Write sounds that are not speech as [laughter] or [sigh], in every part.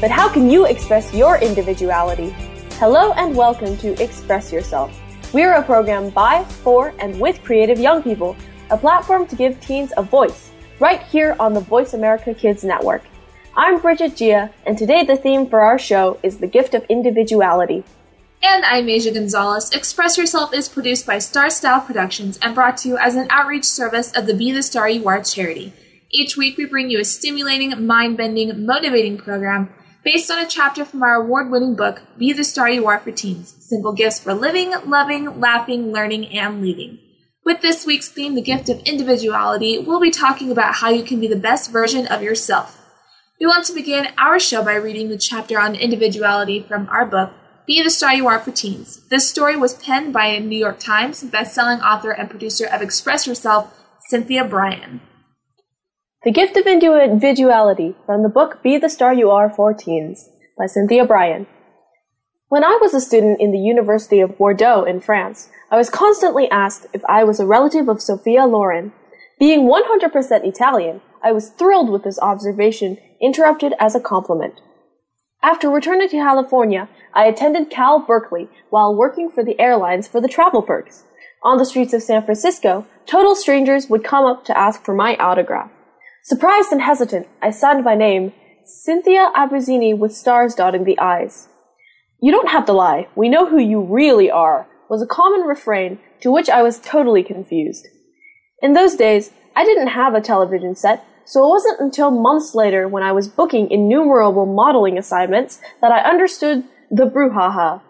But how can you express your individuality? Hello and welcome to Express Yourself. We're a program by, for, and with creative young people, a platform to give teens a voice, right here on the Voice America Kids Network. I'm Brigitte Jia, and today the theme for our show is the gift of individuality. And I'm Asya Gonzalez. Express Yourself is produced by Star Style Productions and brought to you as an outreach service of the Be the Star You Are charity. Each week we bring you a stimulating, mind-bending, motivating program based on a chapter from our award-winning book, Be the Star You Are for Teens, Simple Gifts for Living, Loving, Laughing, Learning, and Leading. With this week's theme, The Gift of Individuality, we'll be talking about how you can be the best version of yourself. We want to begin our show by reading the chapter on individuality from our book, Be the Star You Are for Teens. This story was penned by a New York Times best-selling author and producer of Express Yourself, Cynthia Brian. The Gift of Individuality from the book Be the Star You Are for Teens by Cynthia Brian. When I was a student in the University of Bordeaux in France, I was constantly asked if I was a relative of Sophia Loren. Being 100% Italian, I was thrilled with this observation, interrupted as a compliment. After returning to California, I attended Cal Berkeley while working for the airlines for the travel perks. On the streets of San Francisco, total strangers would come up to ask for my autograph. Surprised and hesitant, I signed my name, Cynthia Abruzzini with stars dotting the I's. You don't have to lie. We know who you really are, was a common refrain to which I was totally confused. In those days, I didn't have a television set, so it wasn't until months later when I was booking innumerable modeling assignments that I understood the brouhaha.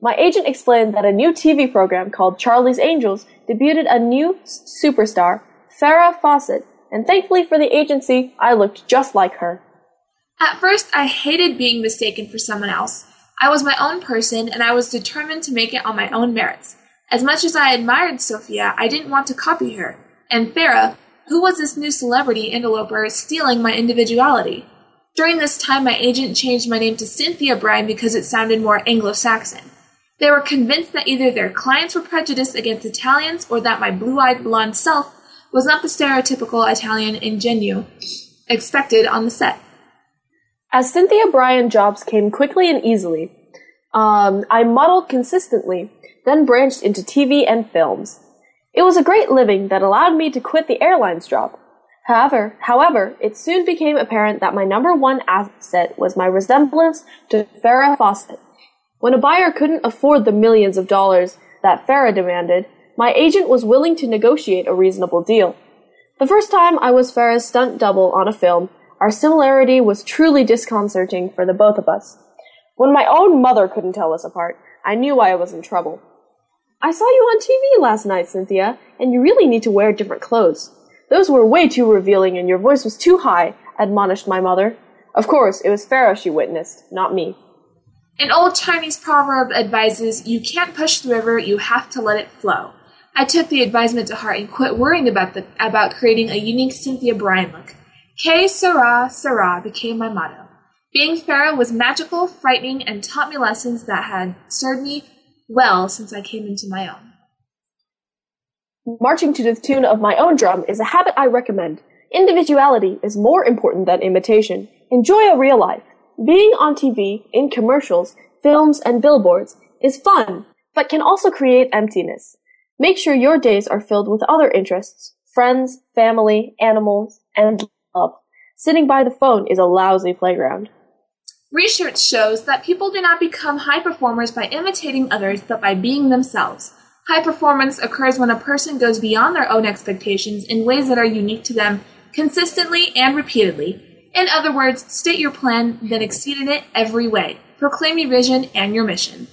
My agent explained that a new TV program called Charlie's Angels debuted a new superstar, Farrah Fawcett, and thankfully for the agency, I looked just like her. At first, I hated being mistaken for someone else. I was my own person, and I was determined to make it on my own merits. As much as I admired Sophia, I didn't want to copy her. And Farrah, who was this new celebrity interloper stealing my individuality? During this time, my agent changed my name to Cynthia Brian because it sounded more Anglo Saxon. They were convinced that either their clients were prejudiced against Italians or that my blue eyed blonde self was not the stereotypical Italian ingenue expected on the set. As Cynthia Brian jobs came quickly and easily, um, I modeled consistently, then branched into TV and films. It was a great living that allowed me to quit the airlines job. However, however, it soon became apparent that my number one asset was my resemblance to Farrah Fawcett. When a buyer couldn't afford the millions of dollars that Farrah demanded, my agent was willing to negotiate a reasonable deal. The first time I was Farrah's stunt double on a film, our similarity was truly disconcerting for the both of us. When my own mother couldn't tell us apart, I knew why I was in trouble. I saw you on TV last night, Cynthia, and you really need to wear different clothes. Those were way too revealing and your voice was too high, admonished my mother. Of course, it was Farrah she witnessed, not me. An old Chinese proverb advises you can't push the river, you have to let it flow. I took the advisement to heart and quit worrying about the, about creating a unique Cynthia Brian look. Que Sera Sera became my motto. Being Farrah was magical, frightening, and taught me lessons that had served me well since I came into my own. Marching to the tune of my own drum is a habit I recommend. Individuality is more important than imitation. Enjoy a real life. Being on TV, in commercials, films, and billboards is fun, but can also create emptiness. Make sure your days are filled with other interests, friends, family, animals, and love. Sitting by the phone is a lousy playground. Research shows that people do not become high performers by imitating others, but by being themselves. High performance occurs when a person goes beyond their own expectations in ways that are unique to them consistently and repeatedly. In other words, state your plan, then exceed in it every way. Proclaim your vision and your mission.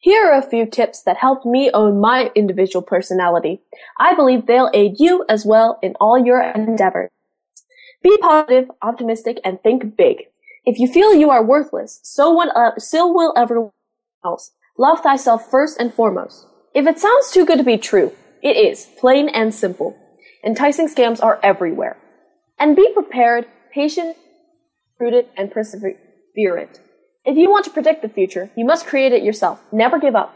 Here are a few tips that helped me own my individual personality. I believe they'll aid you as well in all your endeavors. Be positive, optimistic, and think big. If you feel you are worthless, so, uh, so will everyone else. Love thyself first and foremost. If it sounds too good to be true, it is, plain and simple. Enticing scams are everywhere. And be prepared, patient, prudent, and perseverant. If you want to predict the future, you must create it yourself. Never give up.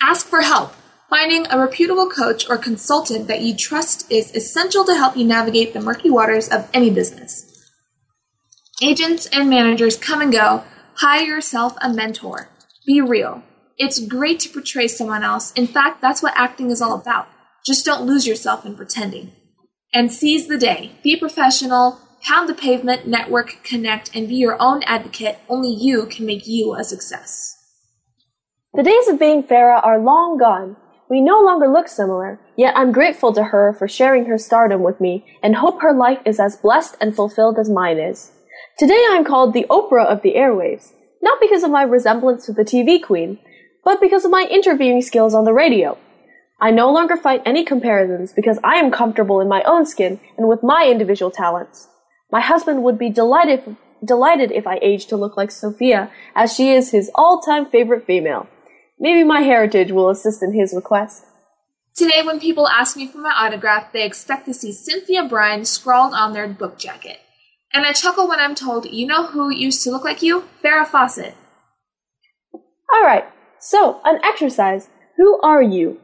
Ask for help. Finding a reputable coach or consultant that you trust is essential to help you navigate the murky waters of any business. Agents and managers come and go. Hire yourself a mentor. Be real. It's great to portray someone else. In fact, that's what acting is all about. Just don't lose yourself in pretending. And seize the day. Be professional, pound the pavement, network, connect, and be your own advocate. Only you can make you a success. The days of being Farrah are long gone. We no longer look similar, yet I'm grateful to her for sharing her stardom with me and hope her life is as blessed and fulfilled as mine is. Today I'm called the Oprah of the airwaves, not because of my resemblance to the TV queen, but because of my interviewing skills on the radio. I no longer fight any comparisons because I am comfortable in my own skin and with my individual talents. My husband would be delighted, delighted if I aged to look like Sophia, as she is his all-time favorite female. Maybe my heritage will assist in his request. Today, when people ask me for my autograph, they expect to see Cynthia Brian scrawled on their book jacket. And I chuckle when I'm told, you know who used to look like you? Farrah Fawcett. Alright, so, an exercise. Who are you?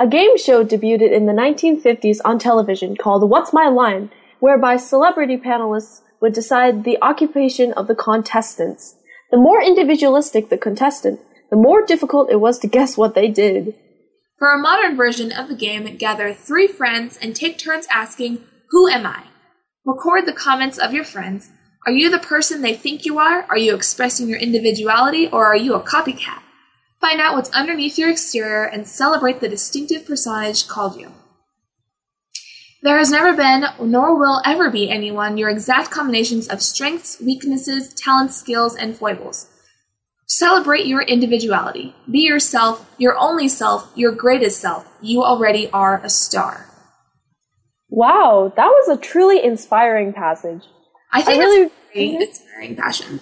A game show debuted in the 1950s on television called What's My Line, whereby celebrity panelists would decide the occupation of the contestants. The more individualistic the contestant, the more difficult it was to guess what they did. For a modern version of the game, gather three friends and take turns asking, Who am I? Record the comments of your friends. Are you the person they think you are? Are you expressing your individuality or are you a copycat? Find out what's underneath your exterior and celebrate the distinctive personage called you. There has never been, nor will ever be anyone your exact combinations of strengths, weaknesses, talents, skills, and foibles. Celebrate your individuality. Be yourself, your only self, your greatest self. You already are a star. Wow, that was a truly inspiring passage. I think I really, very inspiring passion.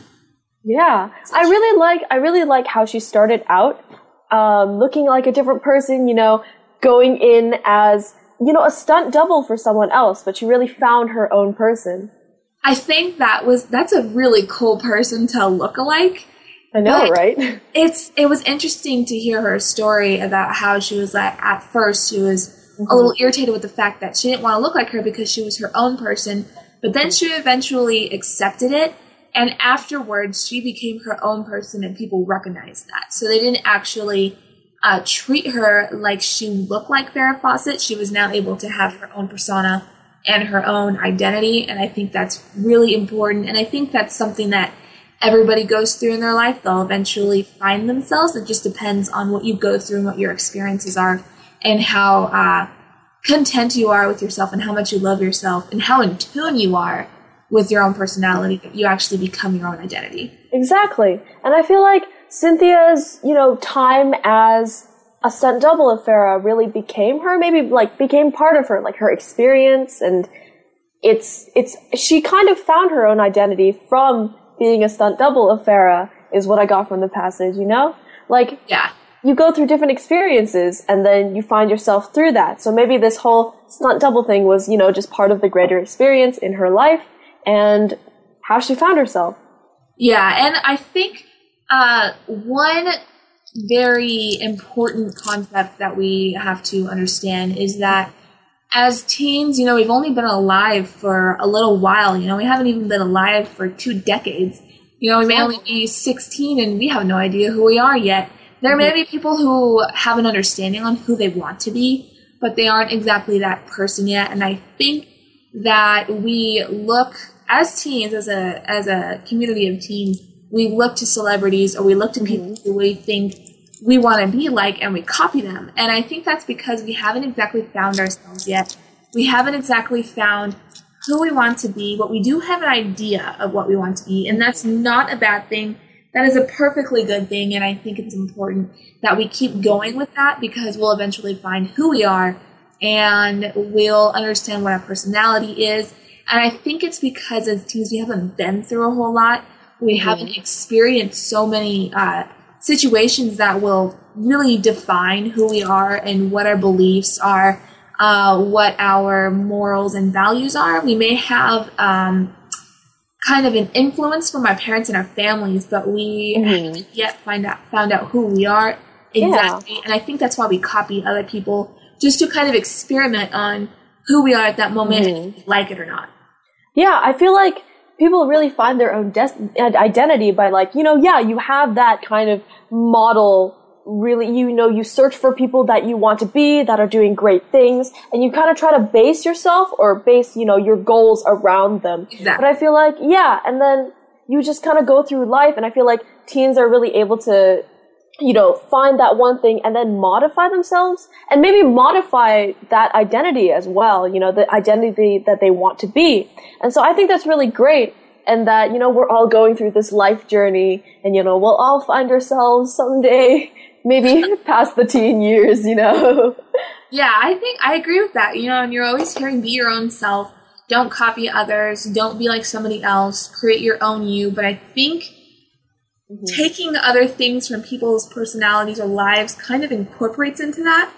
Yeah, I really like I really like how she started out, um, looking like a different person. You know, going in as you know a stunt double for someone else, but she really found her own person. I think that was that's a really cool person to look alike I know, but right? [laughs] It's it was interesting to hear her story about how she was like at first she was mm-hmm. a little irritated with the fact that she didn't want to look like her because she was her own person, but then she eventually accepted it and afterwards she became her own person and people recognized that. So they didn't actually uh, treat her like she looked like Farrah Fawcett. She was now able to have her own persona and her own identity, and I think that's really important. And I think that's something that everybody goes through in their life. They'll eventually find themselves. It just depends on what you go through and what your experiences are and how uh, content you are with yourself and how much you love yourself and how in tune you are with your own personality you actually become your own identity. Exactly. And I feel like Cynthia's, you know, time as a stunt double of Farrah really became her, maybe like became part of her, like her experience and it's, it's, she kind of found her own identity from being a stunt double of Farrah is what I got from the passage, you know? Like, yeah. You go through different experiences and then you find yourself through that. So maybe this whole stunt double thing was, you know, just part of the greater experience in her life and how she found herself. Yeah, and I think uh, one very important concept that we have to understand is that as teens, you know, we've only been alive for a little while. You know, we haven't even been alive for two decades. You know, we may only be 16 and we have no idea who we are yet. There may be people who have an understanding on who they want to be, but they aren't exactly that person yet. And I think that we look as teens, as a as a community of teens, we look to celebrities or we look to people mm-hmm. who we think we want to be like and we copy them. And I think that's because we haven't exactly found ourselves yet. We haven't exactly found who we want to be, but we do have an idea of what we want to be. And that's not a bad thing. That is a perfectly good thing. And I think it's important that we keep going with that because we'll eventually find who we are and we'll understand what our personality is. And I think it's because as teens we haven't been through a whole lot. We mm-hmm. haven't experienced so many uh, situations that will really define who we are and what our beliefs are, uh, what our morals and values are. We may have um, kind of an influence from our parents and our families, but we mm-hmm. haven't yet find out found out who we are exactly. Yeah. And I think that's why we copy other people just to kind of experiment on who we are at that moment, mm-hmm. like it or not. Yeah, I feel like people really find their own des- identity by like, you know, yeah, you have that kind of model really, you know, you search for people that you want to be, that are doing great things, and you kind of try to base yourself or base, you know, your goals around them. Exactly. But I feel like, yeah, and then you just kind of go through life, and I feel like teens are really able to you know, find that one thing and then modify themselves and maybe modify that identity as well, you know, the identity that they want to be. And so I think that's really great and that, you know, we're all going through this life journey and, you know, we'll all find ourselves someday, [laughs] maybe [laughs] past the teen years, you know. [laughs] Yeah, I think I agree with that. You know, and you're always hearing be your own self. Don't copy others. Don't be like somebody else. Create your own you. But I think mm-hmm. taking other things from people's personalities or lives kind of incorporates into that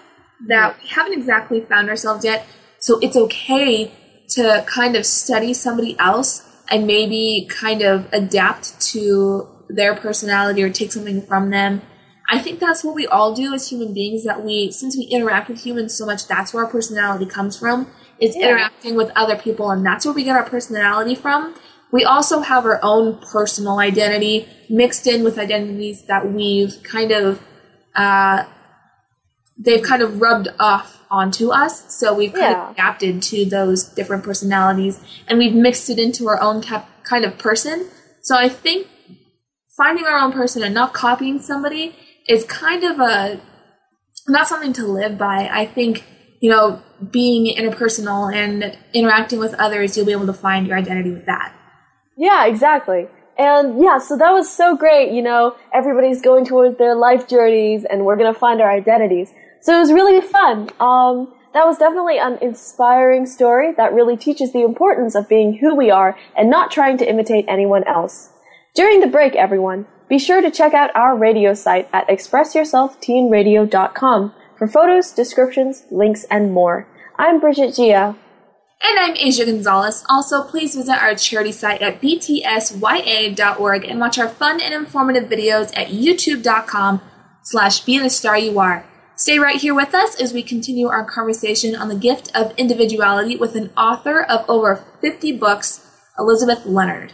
that we haven't exactly found ourselves yet. So it's okay to kind of study somebody else and maybe kind of adapt to their personality or take something from them. I think that's what we all do as human beings that we since we interact with humans so much that's where our personality comes from is yeah. interacting with other people and that's where we get our personality from we also have our own personal identity mixed in with identities that we've kind of uh, they've kind of rubbed off onto us. So we've kind yeah. of adapted to those different personalities and we've mixed it into our own cap- kind of person. So I think finding our own person and not copying somebody is kind of a not something to live by. I think you know being interpersonal and interacting with others, you'll be able to find your identity with that. Yeah, exactly. And yeah, so that was so great. You know, everybody's going towards their life journeys and we're going to find our identities. So it was really fun. Um, that was definitely an inspiring story that really teaches the importance of being who we are and not trying to imitate anyone else. During the break, everyone, be sure to check out our radio site at expressyourselfteenradio.com for photos, descriptions, links, and more. I'm Brigitte Jia. And I'm Asya Gonzalez. Also, please visit our charity site at btsya.org and watch our fun and informative videos at youtube.com slash be the star you are. Stay right here with us as we continue our conversation on the gift of individuality with an author of over 50 books, Elizabeth Lenhard.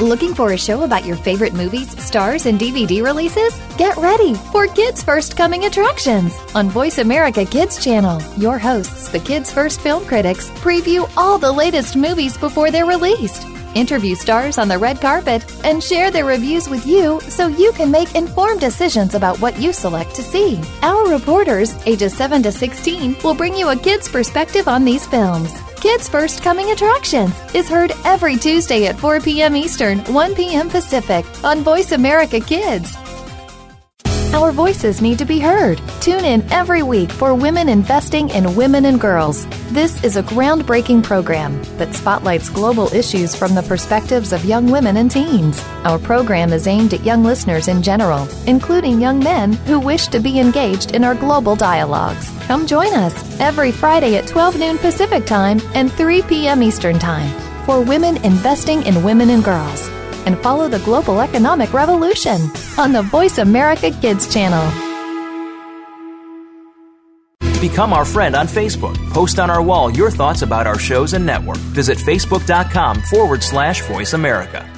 Looking for a show about your favorite movies, stars, and DVD releases? Get ready for Kids First Coming Attractions on Voice America Kids Channel. Your hosts, the Kids First Film Critics, preview all the latest movies before they're released. Interview stars on the red carpet and share their reviews with you so you can make informed decisions about what you select to see. Our reporters, ages 7 to 16, will bring you a kid's perspective on these films. Kids First Coming Attractions is heard every Tuesday at 4 p.m. Eastern, 1 p.m. Pacific on Voice America Kids. Our voices need to be heard. Tune in every week for Women Investing in Women and Girls. This is a groundbreaking program that spotlights global issues from the perspectives of young women and teens. Our program is aimed at young listeners in general, including young men who wish to be engaged in our global dialogues. Come join us every Friday at 12 noon Pacific Time and 3 p.m. Eastern Time for women investing in women and girls. And follow the global economic revolution on the Voice America Kids channel. Become our friend on Facebook. Post on our wall your thoughts about our shows and network. Visit facebook.com forward slash voice America.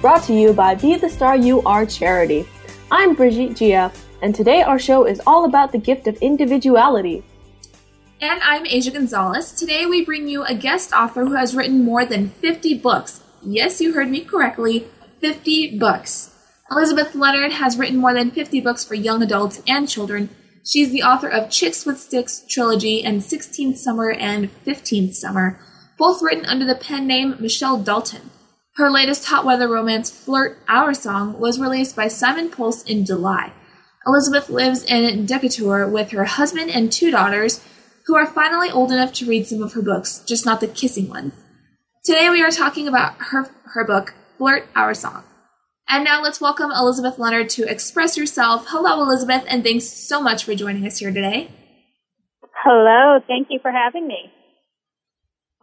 brought to you by Be the Star You Are charity. I'm Brigitte Jia, and today our show is all about the gift of individuality. And I'm Asya Gonzalez. Today we bring you a guest author who has written more than 50 books. Yes, you heard me correctly 50 books. Elizabeth Lenhard has written more than 50 books for young adults and children. She's the author of Chicks with Sticks trilogy and 16th Summer and 15th Summer, both written under the pen name Michelle Dalton. Her latest hot weather romance, Flirt Our Song, was released by Simon Pulse in July. Elizabeth lives in Decatur with her husband and two daughters, who are finally old enough to read some of her books, just not the kissing ones. Today we are talking about her, her book, Flirt Our Song. And now let's welcome Elizabeth Lenhard to Express Yourself. Hello, Elizabeth, and thanks so much for joining us here today. Hello, thank you for having me.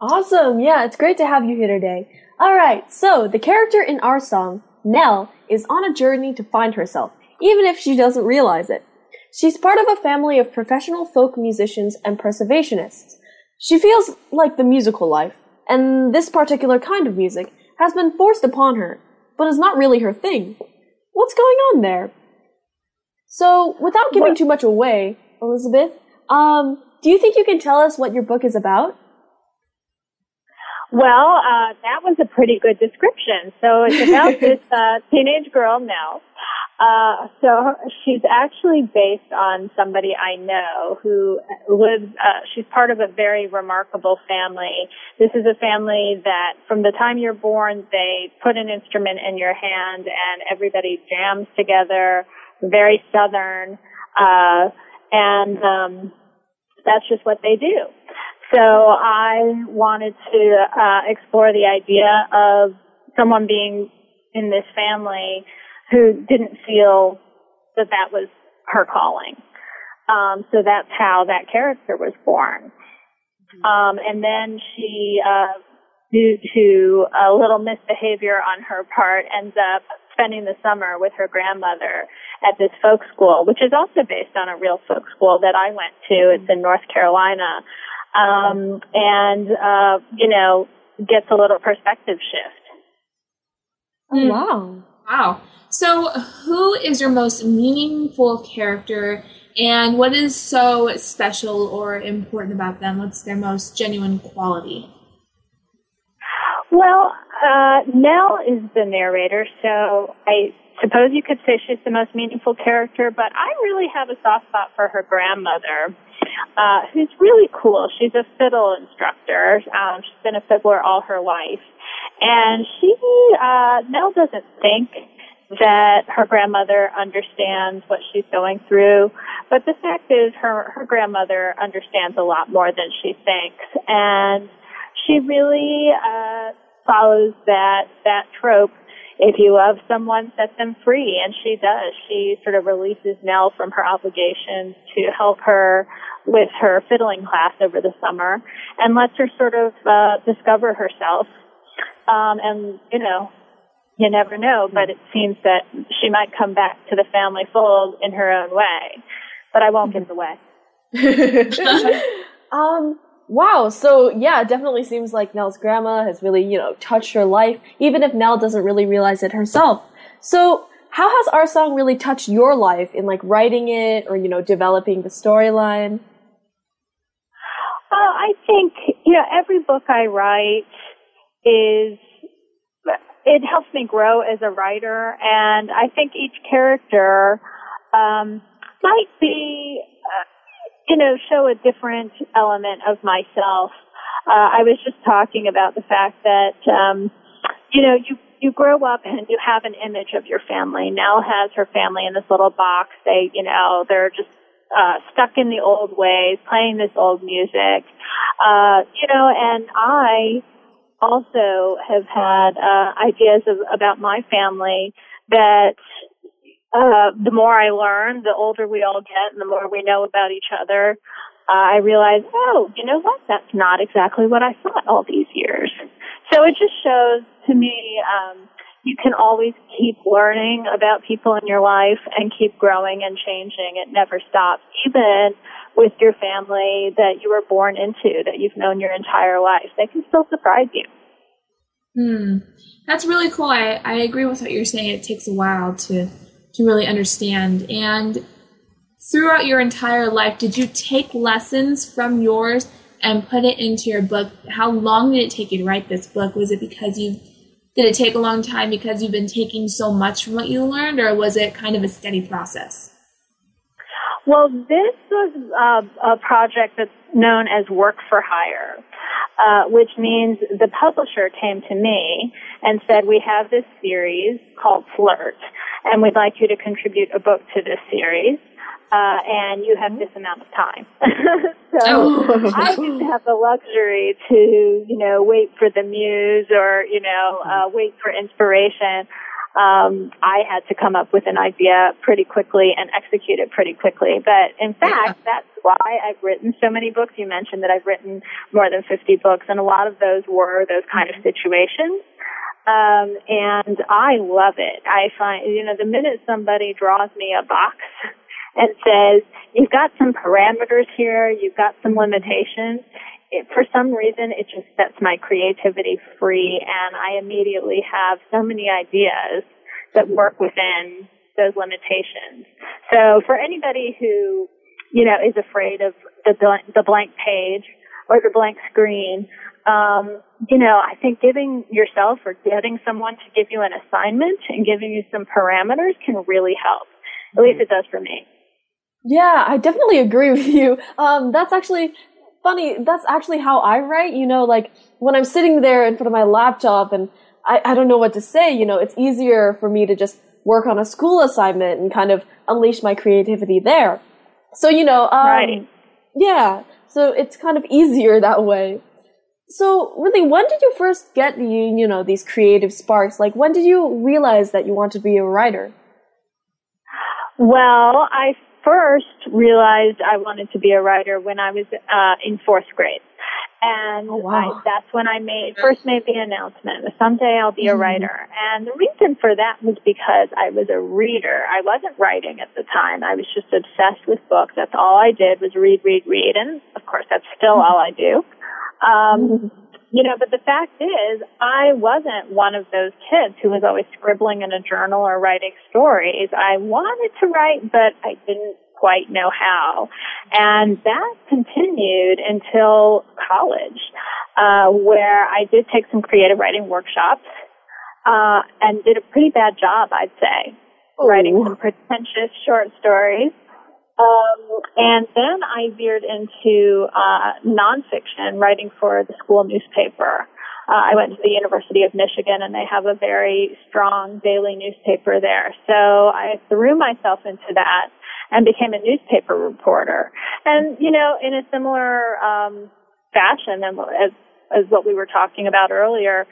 Awesome. Yeah, it's great to have you here today. Alright, so the character in our song, Nell, is on a journey to find herself, even if she doesn't realize it. She's part of a family of professional folk musicians and preservationists. She feels like the musical life, and this particular kind of music has been forced upon her, but is not really her thing. What's going on there? So, without giving What- too much away, Elizabeth, um, do you think you can tell us what your book is about? Well, uh, that was a pretty good description. So it's about [laughs] this uh, teenage girl, Nell. Uh, so she's actually based on somebody I know who lives, uh, she's part of a very remarkable family. This is a family that from the time you're born, they put an instrument in your hand and everybody jams together, very southern, uh, and, um, that's just what they do. So I wanted to uh, explore the idea of someone being in this family who didn't feel that that was her calling. Um, so that's how that character was born. Um, and then she, uh, due to a little misbehavior on her part, ends up spending the summer with her grandmother at this folk school, which is also based on a real folk school that I went to. It's in North Carolina. Um, and, uh, you know, gets a little perspective shift. Oh, Hmm. wow. Wow. So, who is your most meaningful character, and what is so special or important about them? What's their most genuine quality? Well, uh, Nell is the narrator, so I suppose you could say she's the most meaningful character, but I really have a soft spot for her grandmother, uh, who's really cool. She's a fiddle instructor. Um, she's been a fiddler all her life. And she, uh, Nell doesn't think that her grandmother understands what she's going through, but the fact is her, her grandmother understands a lot more than she thinks. And she really uh, follows that that trope. If you love someone, set them free, and she does. She sort of releases Nell from her obligations to help her with her fiddling class over the summer, and lets her sort of uh, discover herself. Um, and you know, you never know, but it seems that she might come back to the family fold in her own way. But I won't give it away. [laughs] [laughs] um, wow. So yeah, it definitely seems like Nell's grandma has really, you know, touched her life, even if Nell doesn't really realize it herself. So how has our song really touched your life in like writing it or, you know, developing the storyline? Uh, I think, you know, every book I write is, it helps me grow as a writer, and I think each character um, might be, you know, show a different element of myself. Uh, I was just talking about the fact that, um, you know, you you grow up and you have an image of your family. Nell has her family in this little box. They, you know, they're just uh, stuck in the old ways, playing this old music. Uh, you know, and I also have had uh, ideas of, about my family that uh, the more I learn, the older we all get, and the more we know about each other, uh, I realize, oh, you know what? That's not exactly what I thought all these years. So it just shows to me um, you can always keep learning about people in your life and keep growing and changing. It never stops, even with your family that you were born into, that you've known your entire life. They can still surprise you. Hmm. That's really cool. I, I agree with what you're saying. It takes a while to to really understand. And throughout your entire life, did you take lessons from yours and put it into your book? How long did it take you to write this book? Was it because you did it take a long time because you've been taking so much from what you learned, or was it kind of a steady process? Well, this was uh, a project that's known as work for hire, uh, which means the publisher came to me and said, "We have this series called Flirt, and we'd like you to contribute a book to this series." uh, and you have this amount of time. [laughs] so oh. I didn't have the luxury to, you know, wait for the muse or, you know, uh, wait for inspiration. Um, I had to come up with an idea pretty quickly and execute it pretty quickly. But in fact, that's why I've written so many books. You mentioned that I've written more than 50 books, and a lot of those were those kind of situations. Um, and I love it. I find, you know, the minute somebody draws me a box and says, you've got some parameters here, you've got some limitations, it, for some reason it just sets my creativity free and I immediately have so many ideas that work within those limitations. So for anybody who, you know, is afraid of the, the blank page or the blank screen, um, you know, I think giving yourself or getting someone to give you an assignment and giving you some parameters can really help. At least it does for me. Yeah, I definitely agree with you. Um, that's actually funny. That's actually how I write. You know, like when I'm sitting there in front of my laptop and I, I don't know what to say, you know, it's easier for me to just work on a school assignment and kind of unleash my creativity there. So, you know, um, right. yeah, so it's kind of easier [laughs] that way. So, really, when did you first get the, you know, these creative sparks? Like, when did you realize that you want to be a writer? Well, I first realized I wanted to be a writer when I was uh, in fourth grade. And oh, wow. I, that's when I made first made the announcement. Someday I'll be a mm-hmm. writer. And the reason for that was because I was a reader. I wasn't writing at the time. I was just obsessed with books. That's all I did was read, read, read. And of course, that's still all I do. Um, mm-hmm. You know, but the fact is, I wasn't one of those kids who was always scribbling in a journal or writing stories. I wanted to write, but I didn't quite know how. And that continued until college, uh, where I did take some creative writing workshops, uh, and did a pretty bad job, I'd say, Ooh. writing some pretentious short stories. Um, and then I veered into uh, nonfiction, writing for the school newspaper. Uh, I went to the University of Michigan, and they have a very strong daily newspaper there. So I threw myself into that and became a newspaper reporter. And you know, in a similar um, fashion as as what we were talking about earlier,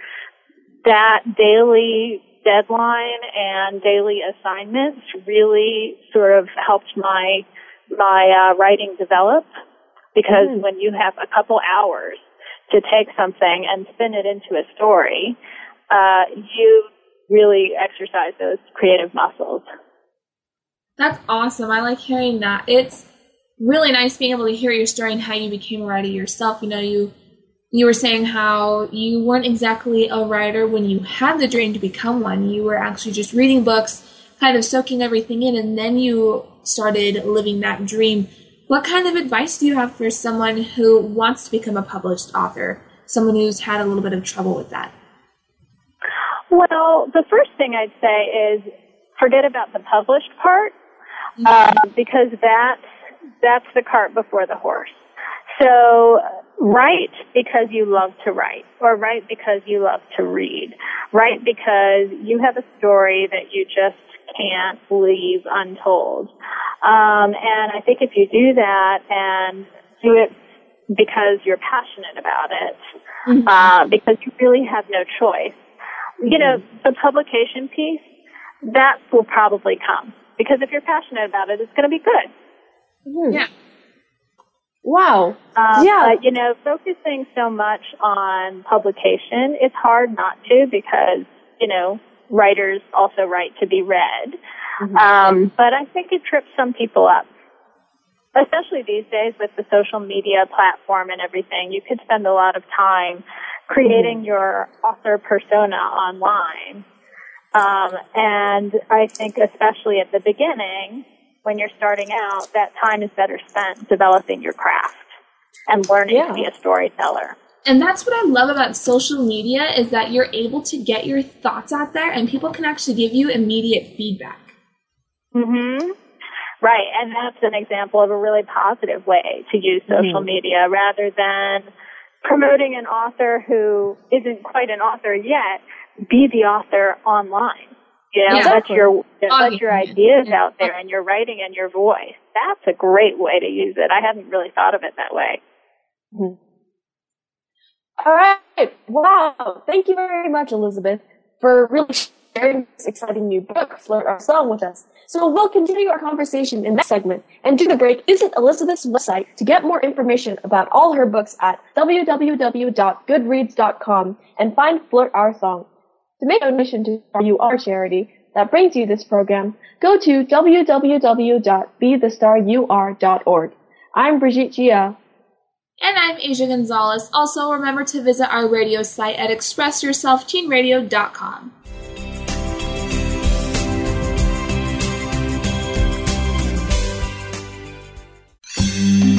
that daily deadline and daily assignments really sort of helped my my uh, writing develop because mm. when you have a couple hours to take something and spin it into a story, uh, you really exercise those creative muscles. That's awesome. I like hearing that. It's really nice being able to hear your story and how you became a writer yourself. You know, you you were saying how you weren't exactly a writer when you had the dream to become one. You were actually just reading books, kind of soaking everything in, and then you started living that dream. What kind of advice do you have for someone who wants to become a published author? Someone who's had a little bit of trouble with that? Well, the first thing I'd say is forget about the published part. um, because that's that's the cart before the horse. So write because you love to write, or write because you love to read. Write because you have a story that you just can't leave untold. Um, and I think if you do that and do it because you're passionate about it, mm-hmm. uh, because you really have no choice, mm-hmm. you know, the publication piece, that will probably come. Because if you're passionate about it, it's going to be good. Mm-hmm. Yeah. Wow. Um, yeah. But, you know, focusing so much on publication, it's hard not to because, you know, writers also write to be read. Mm-hmm. Um, but I think it trips some people up. Especially these days with the social media platform and everything, you could spend a lot of time creating mm-hmm. your author persona online. Um, and I think especially at the beginning, when you're starting out, that time is better spent developing your craft and learning yeah. to be a storyteller. And that's what I love about social media is that you're able to get your thoughts out there and people can actually give you immediate feedback. Mhm. Right, and that's an example of a really positive way to use social mm-hmm. media rather than promoting an author who isn't quite an author yet, be the author online. You know, yeah, let your let your ideas out there and your writing and your voice. That's a great way to use it. I hadn't really thought of it that way. Mm-hmm. All right. Wow. Thank you very much, Elizabeth, for really sharing this exciting new book, Flirt Our Song, with us. So we'll continue our conversation in that segment. And during the break, visit Elizabeth's website to get more information about all her books at www.goodreads.com and find Flirt Our Song. To make a donation to our charity that brings you this program, go to www.bethestarur.org. I'm Brigitte Jia. And I'm Asya Gonzalez. Also, remember to visit our radio site at expressyourselfteenradio.com.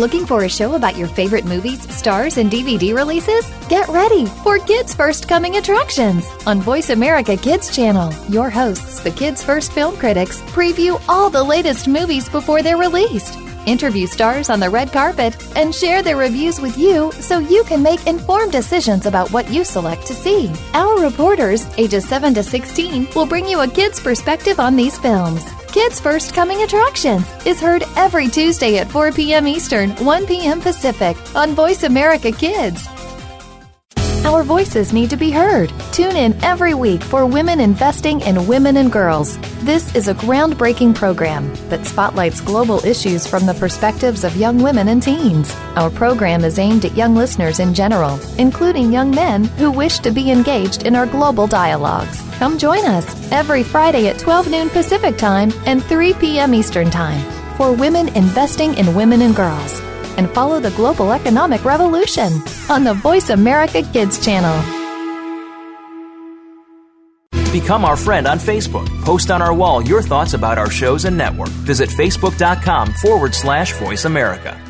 Looking for a show about your favorite movies, stars, and DVD releases? Get ready for Kids First Coming Attractions on Voice America Kids Channel. Your hosts, the Kids First Film Critics, preview all the latest movies before they're released. Interview stars on the red carpet and share their reviews with you so you can make informed decisions about what you select to see. Our reporters, ages 7 to 16, will bring you a kid's perspective on these films. Kids First Coming Attractions is heard every Tuesday at 4 p.m. Eastern, 1 p.m. Pacific on Voice America Kids. Our voices need to be heard. Tune in every week for Women Investing in Women and Girls. This is a groundbreaking program that spotlights global issues from the perspectives of young women and teens. Our program is aimed at young listeners in general, including young men who wish to be engaged in our global dialogues. Come join us every Friday at 12 noon Pacific Time and 3 p.m. Eastern Time for Women Investing in Women and Girls. And follow the global economic revolution on the Voice America Kids channel. Become our friend on Facebook. Post on our wall your thoughts about our shows and network. Visit facebook.com forward slash voice America.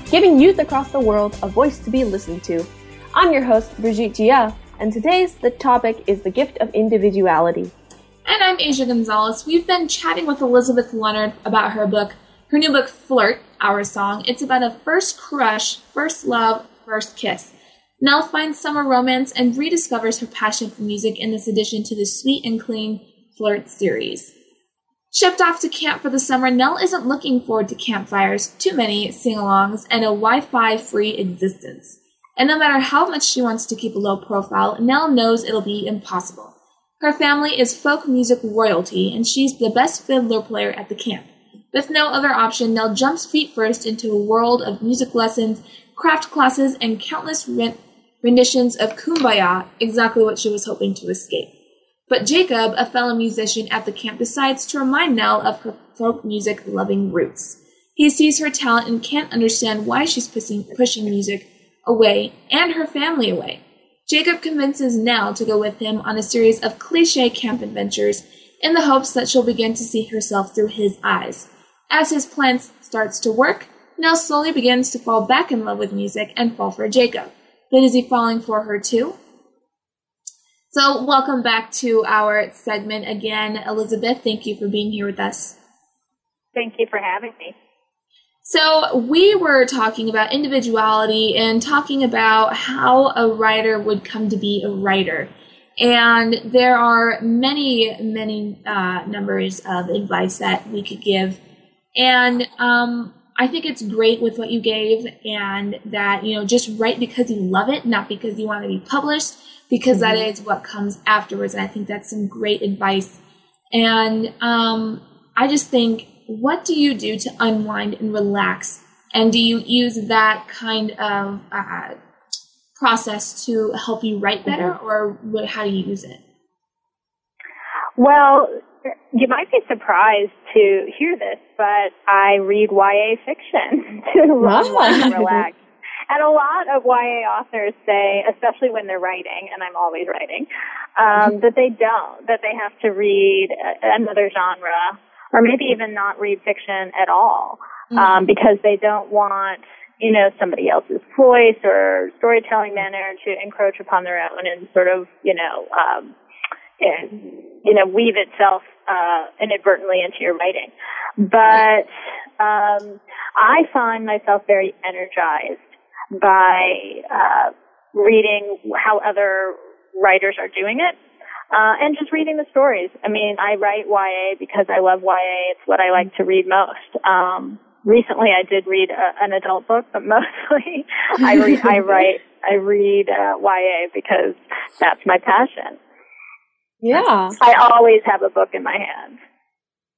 giving youth across the world a voice to be listened to. I'm your host, Brigitte Jia, and today's the topic is the gift of individuality. And I'm Asya Gonzalez. We've been chatting with Elizabeth Lenhard about her book, her new book, Flirt, Our Song. It's about a first crush, first love, first kiss. Nell finds summer romance and rediscovers her passion for music in this addition to the sweet and clean Flirt series. Shipped off to camp for the summer, Nell isn't looking forward to campfires, too many sing alongs, and a Wi Fi free existence. And no matter how much she wants to keep a low profile, Nell knows it'll be impossible. Her family is folk music royalty, and she's the best fiddler player at the camp. With no other option, Nell jumps feet first into a world of music lessons, craft classes, and countless renditions of Kumbaya, exactly what she was hoping to escape. But Jacob, a fellow musician at the camp, decides to remind Nell of her folk music loving roots. He sees her talent and can't understand why she's pushing, pushing music away and her family away. Jacob convinces Nell to go with him on a series of cliche camp adventures in the hopes that she'll begin to see herself through his eyes. As his plan starts to work, Nell slowly begins to fall back in love with music and fall for Jacob. But is he falling for her too? So, welcome back to our segment again. Elizabeth, thank you for being here with us. Thank you for having me. So, we were talking about individuality and talking about how a writer would come to be a writer. And there are many, many uh, numbers of advice that we could give. And um, I think it's great with what you gave, and that, you know, just write because you love it, not because you want to be published because mm-hmm. that is what comes afterwards. And I think that's some great advice. And um, I just think, what do you do to unwind and relax? And do you use that kind of uh, process to help you write better, mm-hmm. or what, how do you use it? Well, you might be surprised to hear this, but I read YA fiction [laughs] to and relax. And a lot of YA authors say, especially when they're writing, and I'm always writing, um, that they don't, that they have to read another genre, or maybe even not read fiction at all, um, mm-hmm. because they don't want, you know, somebody else's voice or storytelling manner to encroach upon their own and sort of, you know, um, you know, weave itself uh, inadvertently into your writing. But um, I find myself very energized by uh, reading how other writers are doing it. Uh, and just reading the stories. I mean, I write YA because I love YA. It's what I like to read most. Um, recently I did read a, an adult book, but [laughs] mostly I read, I write, I read, uh, YA because that's my passion. Yeah. I always have a book in my hand.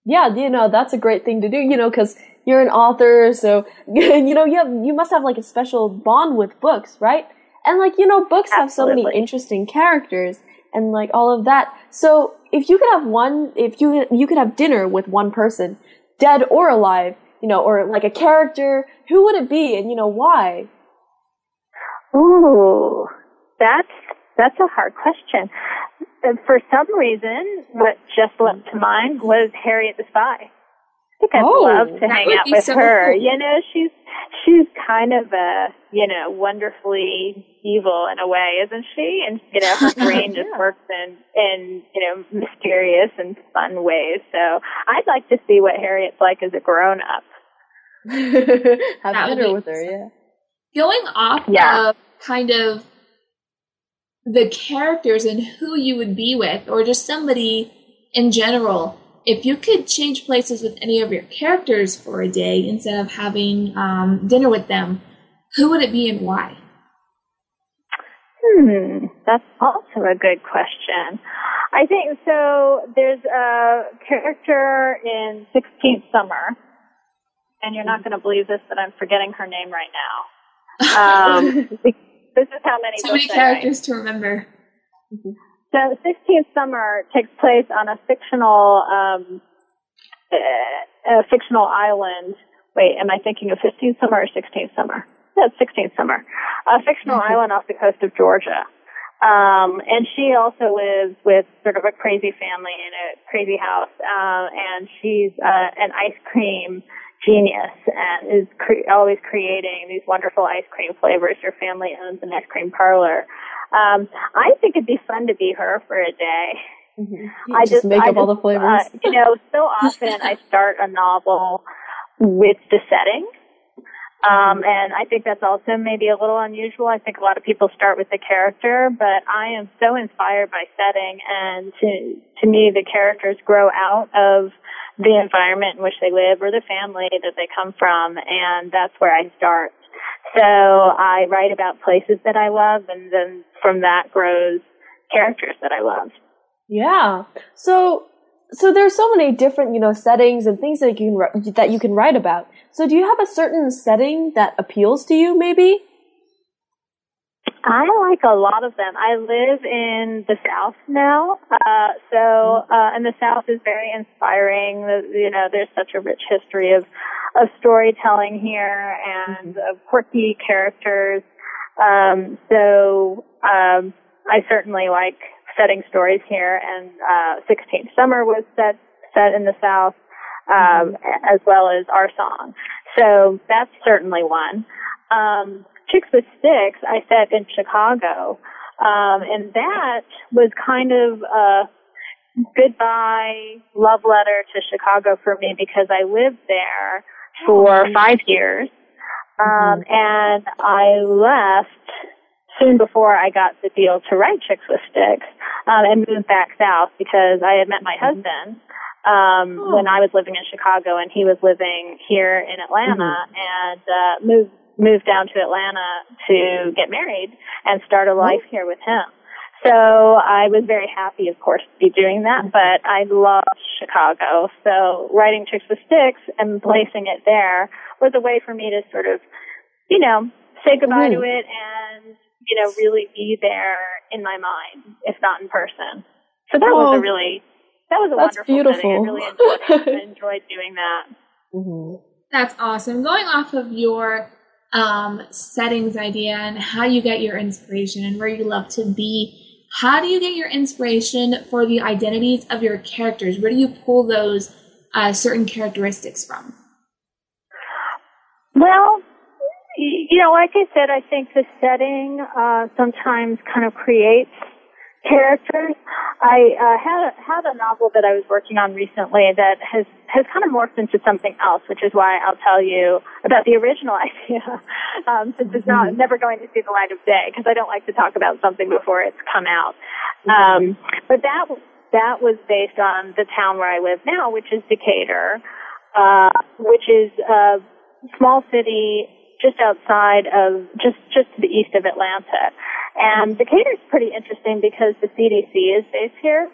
Yeah, you know, that's a great thing to do, you know, cause you're an author, so [laughs] you know you have you must have like a special bond with books, right? And like you know, books Absolutely. have so many interesting characters and like all of that. So if you could have one, if you you could have dinner with one person, dead or alive, you know, or like a character, who would it be, and you know why? Ooh, that's that's a hard question. For some reason, what just leapt to mind was Harriet the Spy I think I'd oh, love to hang out with so her. Cool. You know, she's she's kind of a you know wonderfully evil in a way, isn't she? And you know, her [laughs] brain just works in in you know mysterious and fun ways. So I'd like to see what Harriet's like as a grown up. [laughs] Have dinner with her, yeah. Going off yeah. of kind of the characters and who you would be with, or just somebody in general if you could change places with any of your characters for a day instead of having um, dinner with them, who would it be and why? Hmm, that's also a good question. I think so. There's a character in 16th Summer, and you're not going to believe this, but I'm forgetting her name right now. [laughs] Um, this is how many. Too many characters to remember. Mm-hmm. The 16th Summer takes place on a fictional, um, uh, a fictional island. Wait, am I thinking of 15th Summer or 16th Summer? Yeah, 16th Summer. A fictional mm-hmm. island off the coast of Georgia. Um, and she also lives with sort of a crazy family in a crazy house. Uh, and she's uh, an ice cream genius and is cre- always creating these wonderful ice cream flavors. Your family owns an ice cream parlor. Um, I think it'd be fun to be her for a day. Mm-hmm. I just, just, make I up just, all the flavors. Uh, you know, so [laughs] often I start a novel with the setting. Um, and I think that's also maybe a little unusual. I think a lot of people start with the character, but I am so inspired by setting and to, to me the characters grow out of the environment in which they live or the family that they come from, and that's where I start. So I write about places that I love, and then from that grows characters that I love. Yeah. So so there's so many different you know settings and things that you can that you can write about. So do you have a certain setting that appeals to you, maybe? I like a lot of them. I live in the South now, uh, so uh, and the South is very inspiring. You know, there's such a rich history of of storytelling here and of quirky characters. Um, so um, I certainly like setting stories here. And uh, 16th Summer was set set in the South, um, as well as our song. So that's certainly one. Um, Chicks with Sticks, I set in Chicago. Um, and that was kind of a goodbye love letter to Chicago for me because I lived there for five years. Um, and I left soon before I got the deal to write Chicks with Sticks, um, and moved back south because I had met my husband um, oh. when I was living in Chicago, and he was living here in Atlanta, mm-hmm. and uh, moved moved down to Atlanta to get married and start a life here with him. So I was very happy, of course, to be doing that, but I loved Chicago. So writing Chicks with Sticks and placing it there was a way for me to sort of, you know, say goodbye mm. to it and, you know, really be there in my mind, if not in person. So that oh, was a really, that was a that's wonderful beautiful. Setting. I really enjoyed, [laughs] enjoyed doing that. Mm-hmm. That's awesome. Going off of your um, settings idea and how you get your inspiration and where you love to be, how do you get your inspiration for the identities of your characters? Where do you pull those uh, certain characteristics from? Well, you know, like I said, I think the setting uh, sometimes kind of creates characters. I uh, had a, had a novel that I was working on recently that has has kind of morphed into something else, which is why I'll tell you about the original [laughs] idea, um, since it's not mm-hmm. never going to see the light of day, because I don't like to talk about something before it's come out. Um, but that that was based on the town where I live now, which is Decatur, uh, which is a small city just outside of just just to the east of Atlanta. And Decatur is pretty interesting because the CDC is based here,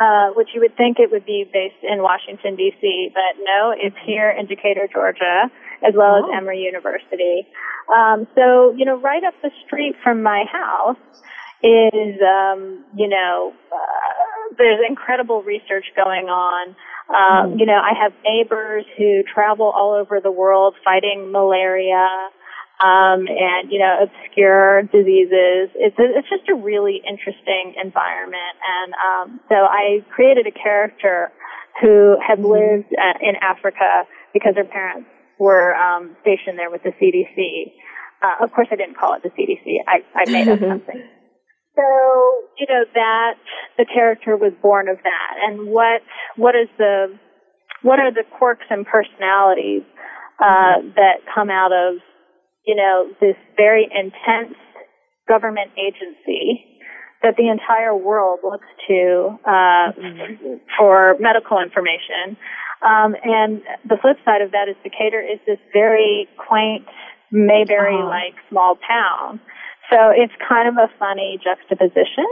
uh, which you would think it would be based in Washington D.C., but no, it's here in Decatur, Georgia, as well as oh. Emory University. Um, so you know, right up the street from my house is um, you know uh, there's incredible research going on um, you know, I have neighbors who travel all over the world fighting malaria, um, and you know, obscure diseases. It's a, it's just a really interesting environment, and um, so I created a character who had lived uh, in Africa because her parents were um, stationed there with the CDC. Uh, of course, I didn't call it the CDC. I, I made up [laughs] something. So, you know, that the character was born of that. And what, what is the, what are the quirks and personalities, uh, that come out of, you know, this very intense government agency that the entire world looks to, uh, mm-hmm. for medical information. Um, and the flip side of that is Decatur is this very quaint, Mayberry-like uh-huh. small town so it's kind of a funny juxtaposition.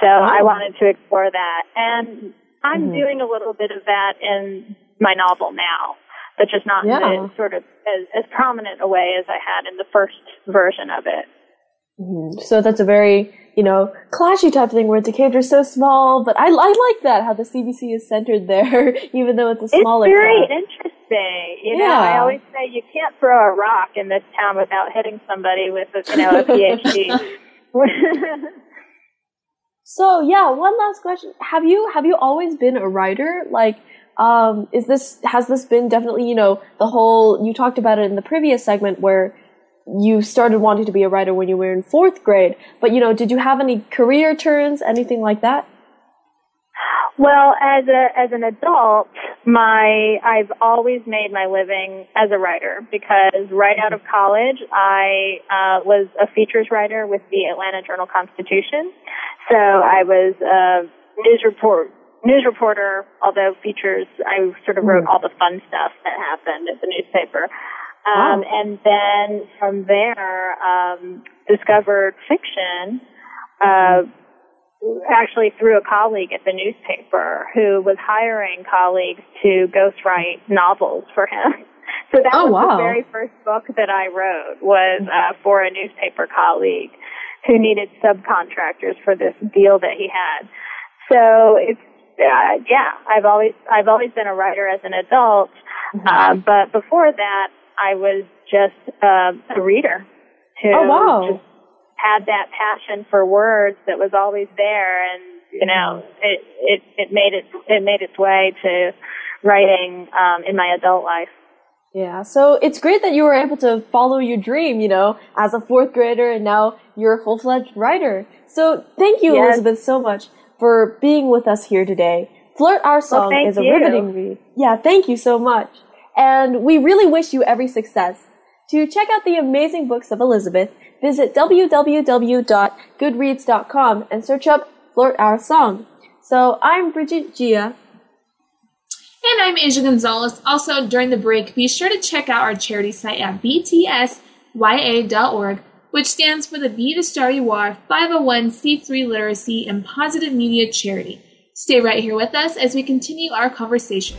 So oh. I wanted to explore that. And I'm mm-hmm. doing a little bit of that in my novel now, but just not yeah. in sort of as, as prominent a way as I had in the first version of it. Mm-hmm. So that's a very, you know, clashy type thing where the Decatur is so small, but I, I like that, how the CDC is centered there, [laughs] even though it's a smaller It's very town. Interesting you know, yeah. I always say you can't throw a rock in this town without hitting somebody with a, you know, a PhD. [laughs] so yeah, one last question. Have you, have you always been a writer? Like, um, is this, has this been definitely, you know, the whole, you talked about it in the previous segment where you started wanting to be a writer when you were in fourth grade, but you know, did you have any career turns, anything like that? Well, as a as an adult, my I've always made my living as a writer because right out of college I uh, was a features writer with the Atlanta Journal Constitution. So I was a news report news reporter, although features, I sort of wrote all the fun stuff that happened at the newspaper. Um, Wow. and then from there, um, discovered fiction, uh, actually through a colleague at the newspaper who was hiring colleagues to ghostwrite novels for him. [laughs] So that Oh, was wow. the very first book that I wrote was uh, for a newspaper colleague who needed subcontractors for this deal that he had. So it's uh, yeah, I've always I've always been a writer as an adult, uh, but before that I was just uh, a reader who Oh, wow. just had that passion for words that was always there, and you know it it it made it it made its way to writing um, in my adult life. Yeah, so it's great that you were able to follow your dream, you know, as a fourth grader and now you're a full-fledged writer. So thank you, Yes. Elizabeth, so much for being with us here today. Flirt Our Song thank is a you. riveting read. Yeah, thank you so much. And we really wish you every success. To check out the amazing books of Elizabeth, visit www.goodreads.com and search up Flirt Our Song. So I'm Brigitte Jia. And I'm Asya Gonzalez. Also, during the break, be sure to check out our charity site at btsya.org, which stands for the Be the Star You Are 501c3 Literacy and Positive Media Charity. Stay right here with us as we continue our conversation.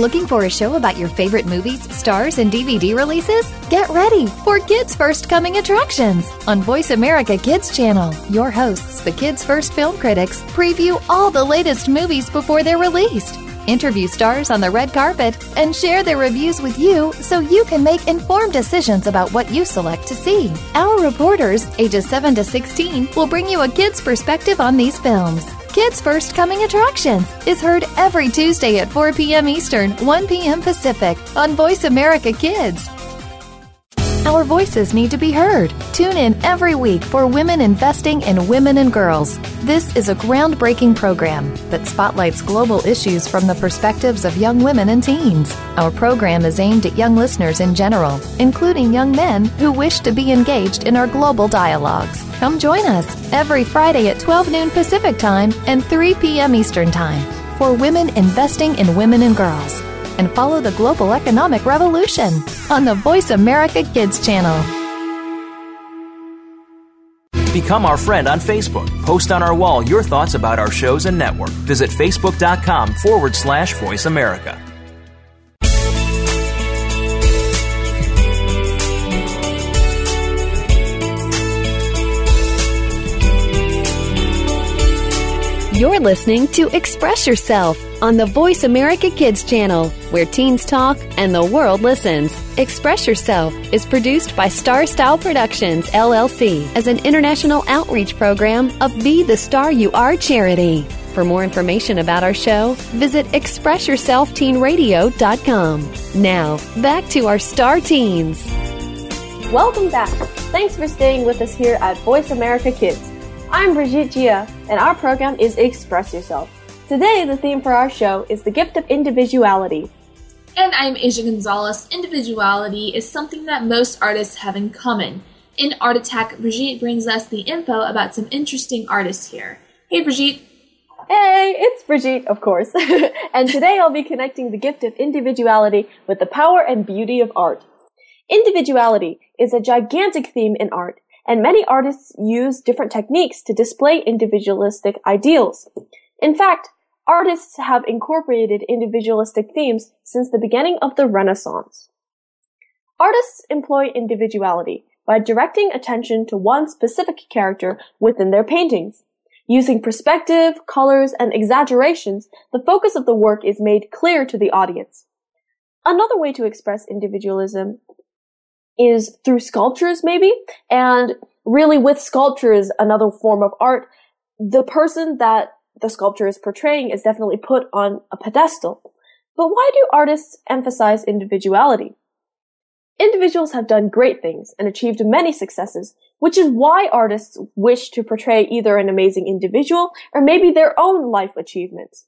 Looking for a show about your favorite movies, stars, and DVD releases? Get ready for Kids First Coming Attractions on Voice America Kids Channel. Your hosts, the Kids First Film Critics, preview all the latest movies before they're released. Interview stars on the red carpet and share their reviews with you so you can make informed decisions about what you select to see. Our reporters, ages 7 to 16, will bring you a kid's perspective on these films. Kids First Coming Attractions is heard every Tuesday at 4 p.m. Eastern, 1 p.m. Pacific on Voice America Kids. Our voices need to be heard. Tune in every week for Women Investing in Women and Girls. This is a groundbreaking program that spotlights global issues from the perspectives of young women and teens. Our program is aimed at young listeners in general, including young men who wish to be engaged in our global dialogues. Come join us every Friday at 12 noon Pacific Time and 3 p.m. Eastern Time for Women Investing in Women and Girls and follow the global economic revolution on the Voice America Kids channel. Become our friend on Facebook. Post on our wall your thoughts about our shows and network. Visit facebook.com forward slash voice America. You're listening to Express Yourself on the Voice America Kids channel, where teens talk and the world listens. Express Yourself is produced by Star Style Productions, LLC, as an international outreach program of Be the Star You Are charity. For more information about our show, visit ExpressYourselfTeenRadio.com. Now, back to our star teens. Welcome back. Thanks for staying with us here at Voice America Kids. I'm Brigitte Jia, and our program is Express Yourself. Today, the theme for our show is the gift of individuality. And I'm Asya Gonzalez. Individuality is something that most artists have in common. In Art Attack, Brigitte brings us the info about some interesting artists here. Hey, Brigitte. Hey, it's Brigitte, of course. [laughs] and today I'll be connecting the gift of individuality with the power and beauty of art. Individuality is a gigantic theme in art, and many artists use different techniques to display individualistic ideals. In fact, artists have incorporated individualistic themes since the beginning of the Renaissance. Artists employ individuality by directing attention to one specific character within their paintings. Using perspective, colors, and exaggerations, the focus of the work is made clear to the audience. Another way to express individualism is through sculptures, maybe, and really with sculptures, another form of art, the person that the sculpture is portraying is definitely put on a pedestal. But why do artists emphasize individuality? Individuals have done great things and achieved many successes, which is why artists wish to portray either an amazing individual or maybe their own life achievements.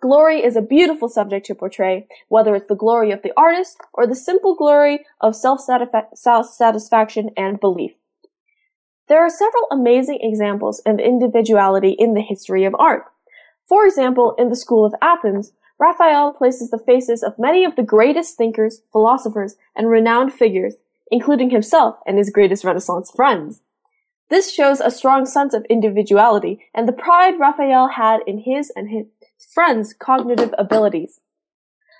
Glory is a beautiful subject to portray, whether it's the glory of the artist or the simple glory of self-satisfaction and belief. There are several amazing examples of individuality in the history of art. For example, in the School of Athens, Raphael places the faces of many of the greatest thinkers, philosophers, and renowned figures, including himself and his greatest Renaissance friends. This shows a strong sense of individuality and the pride Raphael had in his and his friends' cognitive abilities.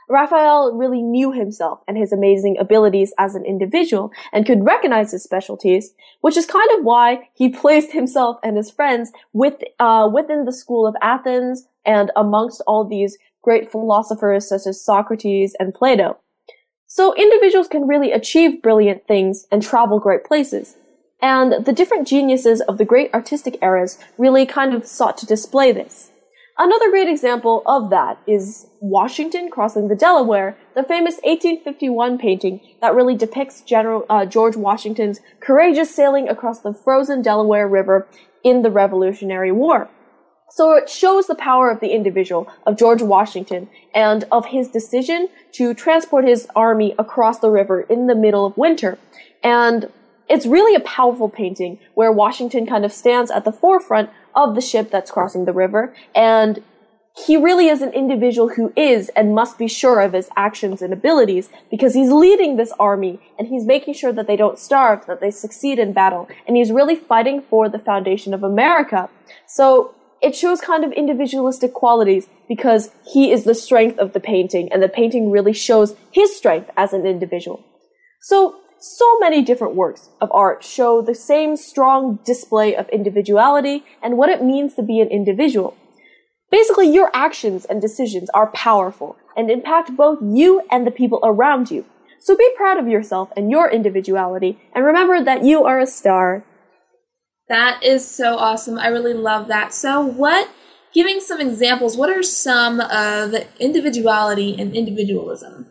Raphael really knew himself and his amazing abilities as an individual and could recognize his specialties, which is kind of why he placed himself and his friends with, uh, within the school of Athens and amongst all these great philosophers such as Socrates and Plato. So individuals can really achieve brilliant things and travel great places. And the different geniuses of the great artistic eras really kind of sought to display this. Another great example of that is Washington crossing the Delaware, the famous 1851 painting that really depicts General uh, George Washington's courageous sailing across the frozen Delaware River in the Revolutionary War. So it shows the power of the individual, of George Washington, and of his decision to transport his army across the river in the middle of winter. And it's really a powerful painting where Washington kind of stands at the forefront of the ship that's crossing the river and he really is an individual who is and must be sure of his actions and abilities because he's leading this army and he's making sure that they don't starve, that they succeed in battle, and he's really fighting for the foundation of America. So it shows kind of individualistic qualities because he is the strength of the painting and the painting really shows his strength as an individual. So so many different works of art show the same strong display of individuality and what it means to be an individual. Basically, your actions and decisions are powerful and impact both you and the people around you. So be proud of yourself and your individuality and remember that you are a star. That is so awesome. I really love that. So, what, giving some examples, what are some of individuality and individualism?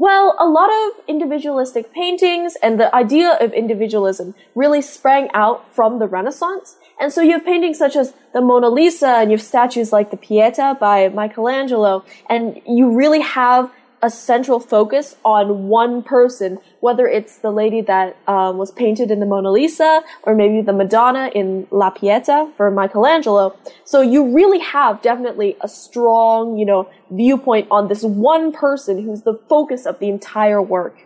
Well, a lot of individualistic paintings and the idea of individualism really sprang out from the Renaissance. And so you have paintings such as the Mona Lisa and you have statues like the Pieta by Michelangelo. And you really have a central focus on one person, whether it's the lady that um, was painted in the Mona Lisa or maybe the Madonna in La Pieta for Michelangelo. So you really have definitely a strong, you know, viewpoint on this one person who's the focus of the entire work.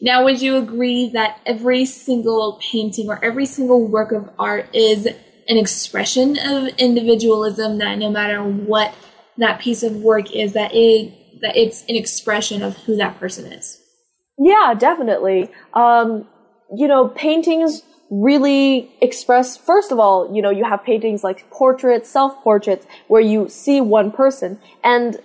Now, would you agree that every single painting or every single work of art is an expression of individualism that no matter what that piece of work is, that it that it's an expression of who that person is. Yeah, definitely. Um, you know, paintings really express, first of all, you know, you have paintings like portraits, self-portraits, where you see one person. And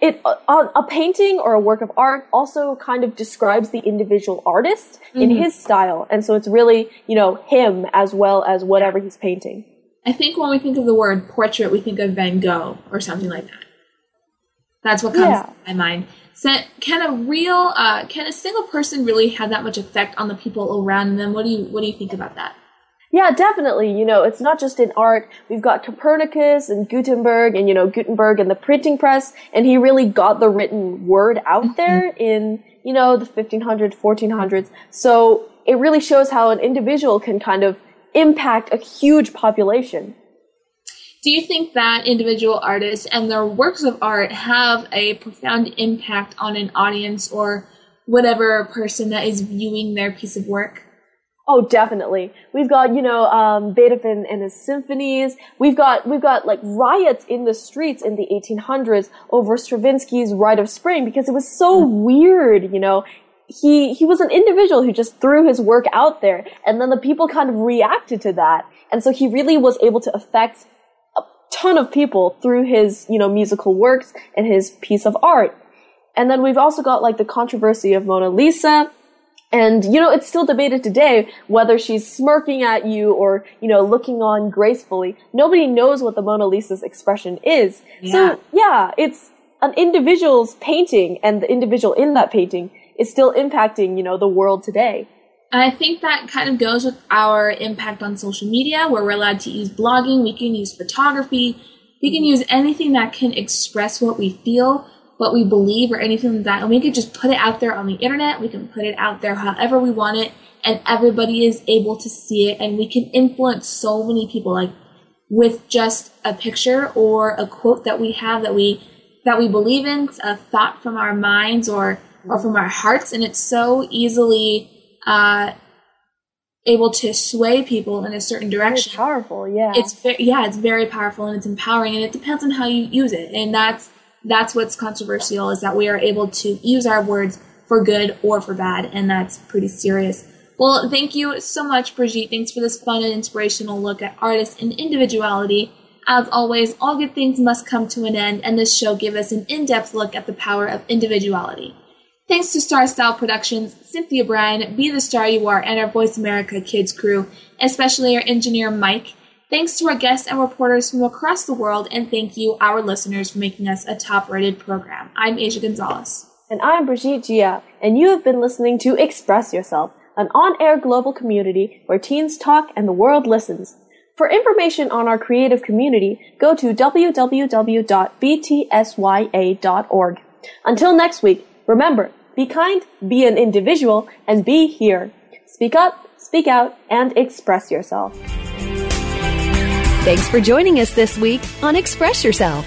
it, a, a, painting or a work of art also kind of describes the individual artist mm-hmm. in his style. And so it's really, you know, him as well as whatever he's painting. I think when we think of the word portrait, we think of Van Gogh or something like that. That's what comes yeah. to my mind. So can a real, uh, can a single person really have that much effect on the people around them? What do you, what do you think about that? Yeah, definitely. You know, it's not just in art. We've got Copernicus and Gutenberg and, you know, Gutenberg and the printing press, and he really got the written word out mm-hmm. there in, you know, the 1500s, 1400s. So it really shows how an individual can kind of impact a huge population. Do you think that individual artists and their works of art have a profound impact on an audience or whatever person that is viewing their piece of work? Oh, definitely. We've got, you know, um, Beethoven and his symphonies. We've got, we've got like riots in the streets in the 1800s over Stravinsky's Rite of Spring because it was so mm. weird, you know. He, he was an individual who just threw his work out there and then the people kind of reacted to that. And so he really was able to affect ton of people through his, you know, musical works and his piece of art. And then we've also got like the controversy of Mona Lisa. And, you know, it's still debated today whether she's smirking at you or, you know, looking on gracefully. Nobody knows what the Mona Lisa's expression is. Yeah. So, yeah, it's an individual's painting and the individual in that painting is still impacting, you know, the world today. I think that kind of goes with our impact on social media, where we're allowed to use blogging, we can use photography, we can use anything that can express what we feel, what we believe, or anything like that. And we could just put it out there on the internet, we can put it out there however we want it, and everybody is able to see it, and we can influence so many people, like with just a picture or a quote that we have that we that we believe in, a thought from our minds or or from our hearts, and it's so easily uh, able to sway people in a certain Very direction. powerful, yeah. It's ve- yeah, it's very powerful and it's empowering, and it depends on how you use it. And that's that's what's controversial is that we are able to use our words for good or for bad, and that's pretty serious. Well, thank you so much, Brigitte. Thanks for this fun and inspirational look at artists and individuality. As always, all good things must come to an end, and this show gave us an in-depth look at the power of individuality. Thanks to Star Style Productions, Cynthia Brian, Be the Star You Are, and our Voice America Kids crew, especially our engineer Mike. Thanks to our guests and reporters from across the world, and thank you, our listeners, for making us a top rated program. I'm Asya Gonzalez. And I'm Brigitte Jia, and you have been listening to Express Yourself, an on-air global community where teens talk and the world listens. For information on our creative community, go to www.btsya.org. Until next week, remember, be kind, be an individual, and be here. Speak up, speak out, and express yourself. Thanks for joining us this week on Express Yourself,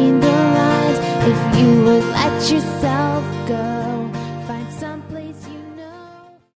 you yourself